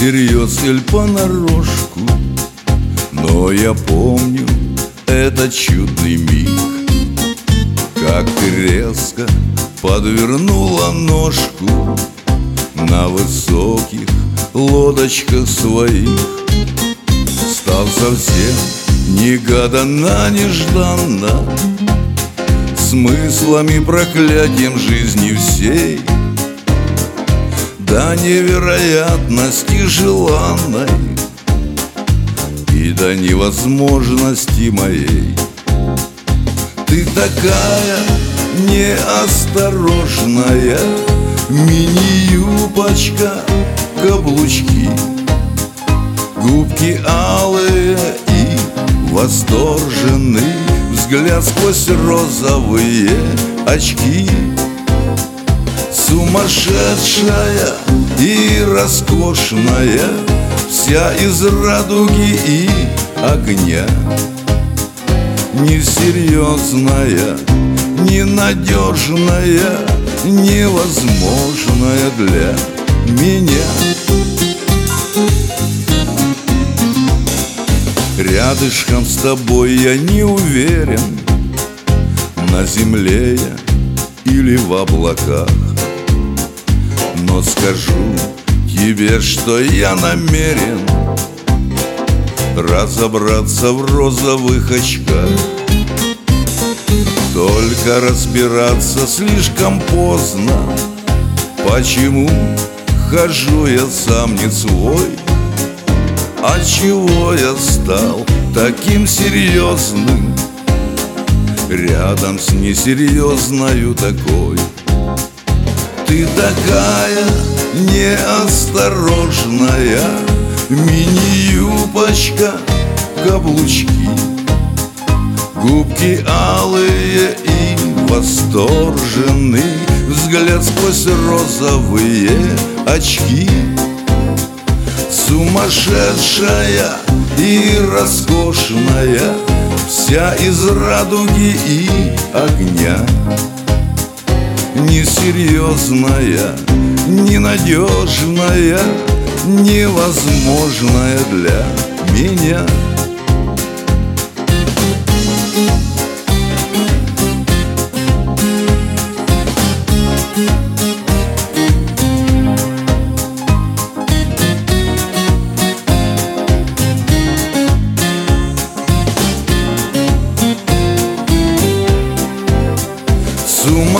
всерьез или понарошку. Но я помню этот чудный миг Как ты резко подвернула ножку На высоких лодочках своих. Став совсем негаданно, нежданно Смыслами, проклятием жизни всей До невероятности желанной И до невозможности моей. Ты такая неосторожная Мини-юбочка, каблучки. Губки алые и восторженный Взгляд сквозь розовые очки Сумасшедшая и роскошная Вся из радуги и огня. Несерьезная, ненадежная Невозможная для меня. Рядышком с тобой я не уверен На земле я или в облаках Но скажу тебе, что я намерен Разобраться в розовых очках. Только разбираться слишком поздно Почему хожу я сам не свой а чего я стал таким серьезным? Рядом с несерьезною такой Ты такая неосторожная. Мини-юбочка, каблучки. Губки алые и восторженный Взгляд сквозь розовые очки. Сумасшедшая и роскошная. Вся из радуги и огня Несерьезная, ненадежная Невозможная для меня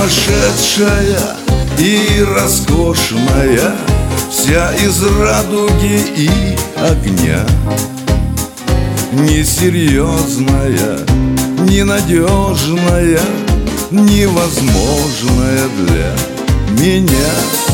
Сумасшедшая и роскошная Вся из радуги и огня. Несерьезная, ненадежная Невозможная для меня